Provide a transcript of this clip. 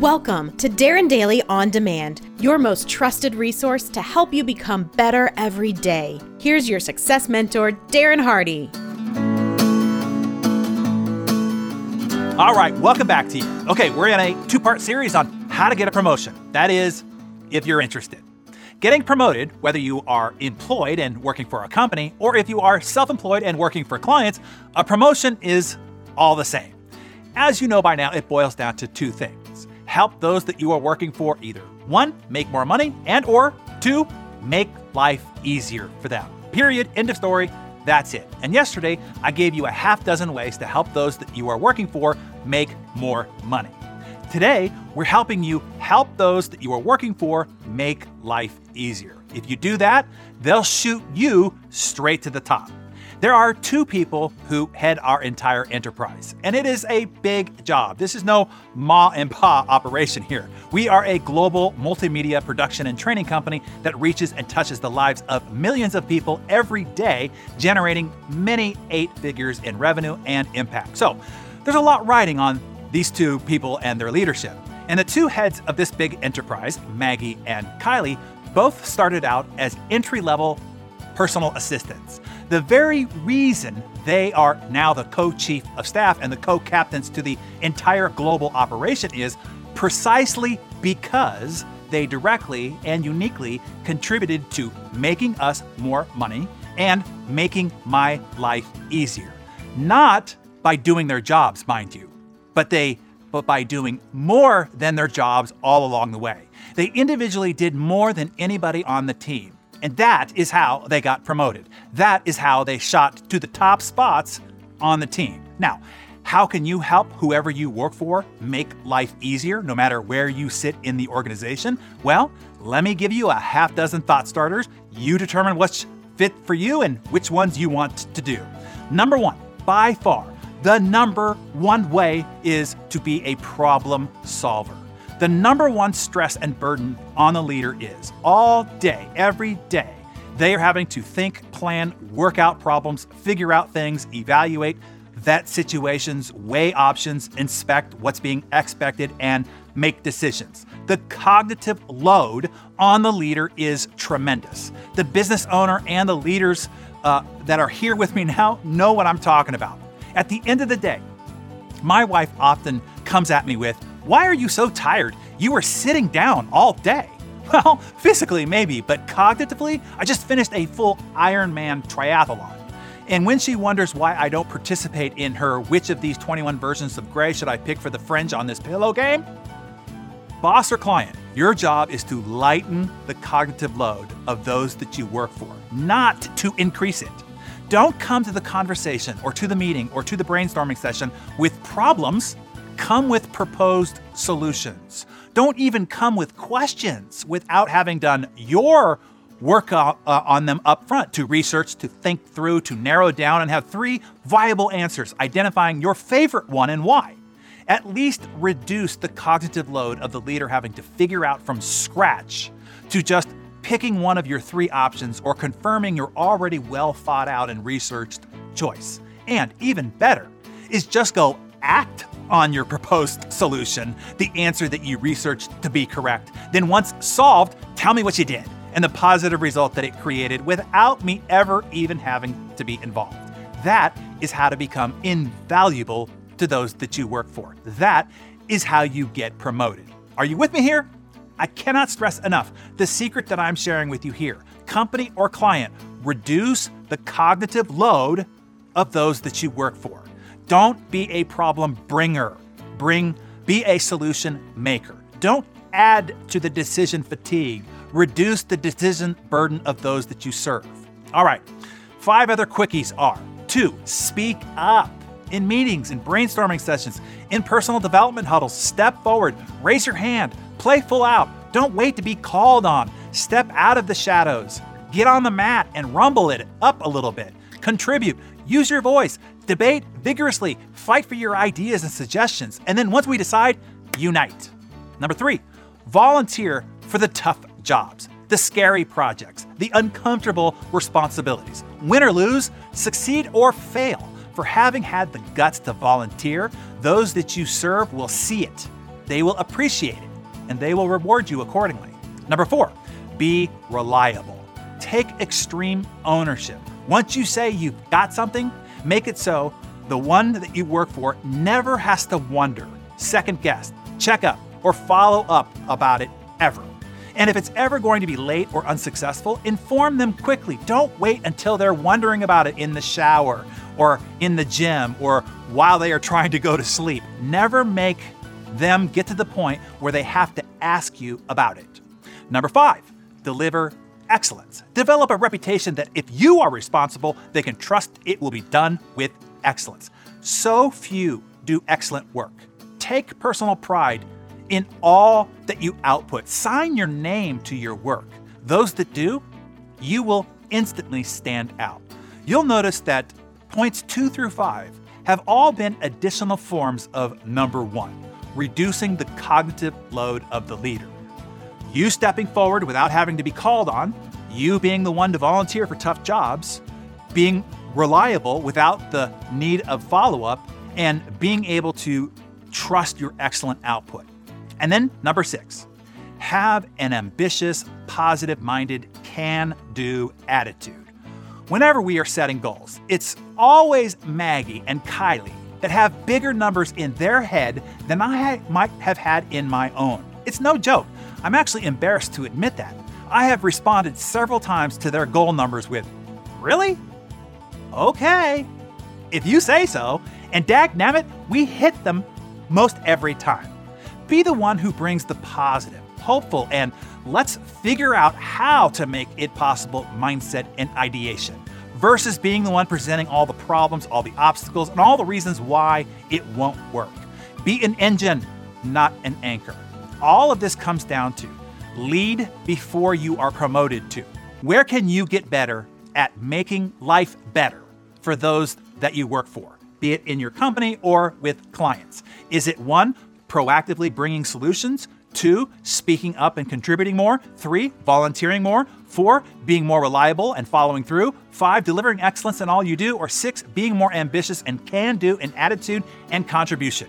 Welcome to Darren Daily On Demand, your most trusted resource to help you become better every day. Here's your success mentor, Darren Hardy. All right, welcome back to you. Okay, we're in a two part series on how to get a promotion. That is, if you're interested. Getting promoted, whether you are employed and working for a company, or if you are self employed and working for clients, a promotion is all the same. As you know by now, it boils down to two things help those that you are working for either one, make more money, and or two, make life easier for them. Period. End of story. That's it. And yesterday, I gave you a half dozen ways to help those that you are working for make more money. Today, we're helping you help those that you are working for make life easier. If you do that, they'll shoot you straight to the top. There are two people who head our entire enterprise, and it is a big job. This is no ma and pa operation here. We are a global multimedia production and training company that reaches and touches the lives of millions of people every day, generating many eight figures in revenue and impact. So, there's a lot riding on these two people and their leadership. And the two heads of this big enterprise, Maggie and Kylie, both started out as entry level personal assistants. The very reason they are now the co chief of staff and the co captains to the entire global operation is precisely because they directly and uniquely contributed to making us more money and making my life easier. Not by doing their jobs, mind you, but they but by doing more than their jobs all along the way. They individually did more than anybody on the team. And that is how they got promoted. That is how they shot to the top spots on the team. Now, how can you help whoever you work for make life easier no matter where you sit in the organization? Well, let me give you a half dozen thought starters. You determine what's fit for you and which ones you want to do. Number one, by far, the number one way is to be a problem solver. The number one stress and burden on the leader is all day, every day, they are having to think, plan, work out problems, figure out things, evaluate, vet situations, weigh options, inspect what's being expected, and make decisions. The cognitive load on the leader is tremendous. The business owner and the leaders uh, that are here with me now know what I'm talking about. At the end of the day, my wife often comes at me with, Why are you so tired? You were sitting down all day. Well, physically, maybe, but cognitively, I just finished a full Ironman triathlon. And when she wonders why I don't participate in her which of these 21 versions of gray should I pick for the fringe on this pillow game? Boss or client, your job is to lighten the cognitive load of those that you work for, not to increase it. Don't come to the conversation or to the meeting or to the brainstorming session with problems. Come with proposed solutions. Don't even come with questions without having done your work uh, on them up front to research, to think through, to narrow down, and have three viable answers, identifying your favorite one and why. At least reduce the cognitive load of the leader having to figure out from scratch to just picking one of your three options or confirming your already well thought out and researched choice. And even better is just go act on your proposed solution, the answer that you researched to be correct. Then, once solved, tell me what you did and the positive result that it created without me ever even having to be involved. That is how to become invaluable to those that you work for. That is how you get promoted. Are you with me here? I cannot stress enough the secret that I'm sharing with you here. Company or client, reduce the cognitive load of those that you work for. Don't be a problem bringer. Bring be a solution maker. Don't add to the decision fatigue. Reduce the decision burden of those that you serve. All right. Five other quickies are 2. Speak up in meetings, in brainstorming sessions, in personal development huddles. Step forward, raise your hand, Play full out. Don't wait to be called on. Step out of the shadows. Get on the mat and rumble it up a little bit. Contribute. Use your voice. Debate vigorously. Fight for your ideas and suggestions. And then once we decide, unite. Number three, volunteer for the tough jobs, the scary projects, the uncomfortable responsibilities. Win or lose, succeed or fail. For having had the guts to volunteer, those that you serve will see it they will appreciate it and they will reward you accordingly. Number four, be reliable. Take extreme ownership. Once you say you've got something, make it so the one that you work for never has to wonder, second guess, check up, or follow up about it ever. And if it's ever going to be late or unsuccessful, inform them quickly. Don't wait until they're wondering about it in the shower or in the gym or while they are trying to go to sleep. Never make them get to the point where they have to ask you about it. Number five, deliver excellence. Develop a reputation that if you are responsible, they can trust it will be done with excellence. So few do excellent work. Take personal pride in all that you output. Sign your name to your work. Those that do, you will instantly stand out. You'll notice that points two through five have all been additional forms of number one, reducing the cognitive load of the leader. You stepping forward without having to be called on, you being the one to volunteer for tough jobs, being reliable without the need of follow up, and being able to trust your excellent output. And then, number six, have an ambitious, positive minded, can do attitude. Whenever we are setting goals, it's always Maggie and Kylie that have bigger numbers in their head than I might have had in my own. It's no joke. I'm actually embarrassed to admit that. I have responded several times to their goal numbers with, Really? Okay. If you say so. And dag nabbit, we hit them most every time. Be the one who brings the positive, hopeful, and let's figure out how to make it possible mindset and ideation versus being the one presenting all the problems, all the obstacles, and all the reasons why it won't work. Be an engine, not an anchor. All of this comes down to lead before you are promoted to. Where can you get better at making life better for those that you work for, be it in your company or with clients? Is it one, proactively bringing solutions. Two, speaking up and contributing more. Three, volunteering more. Four, being more reliable and following through. Five, delivering excellence in all you do. Or six, being more ambitious and can do in attitude and contribution.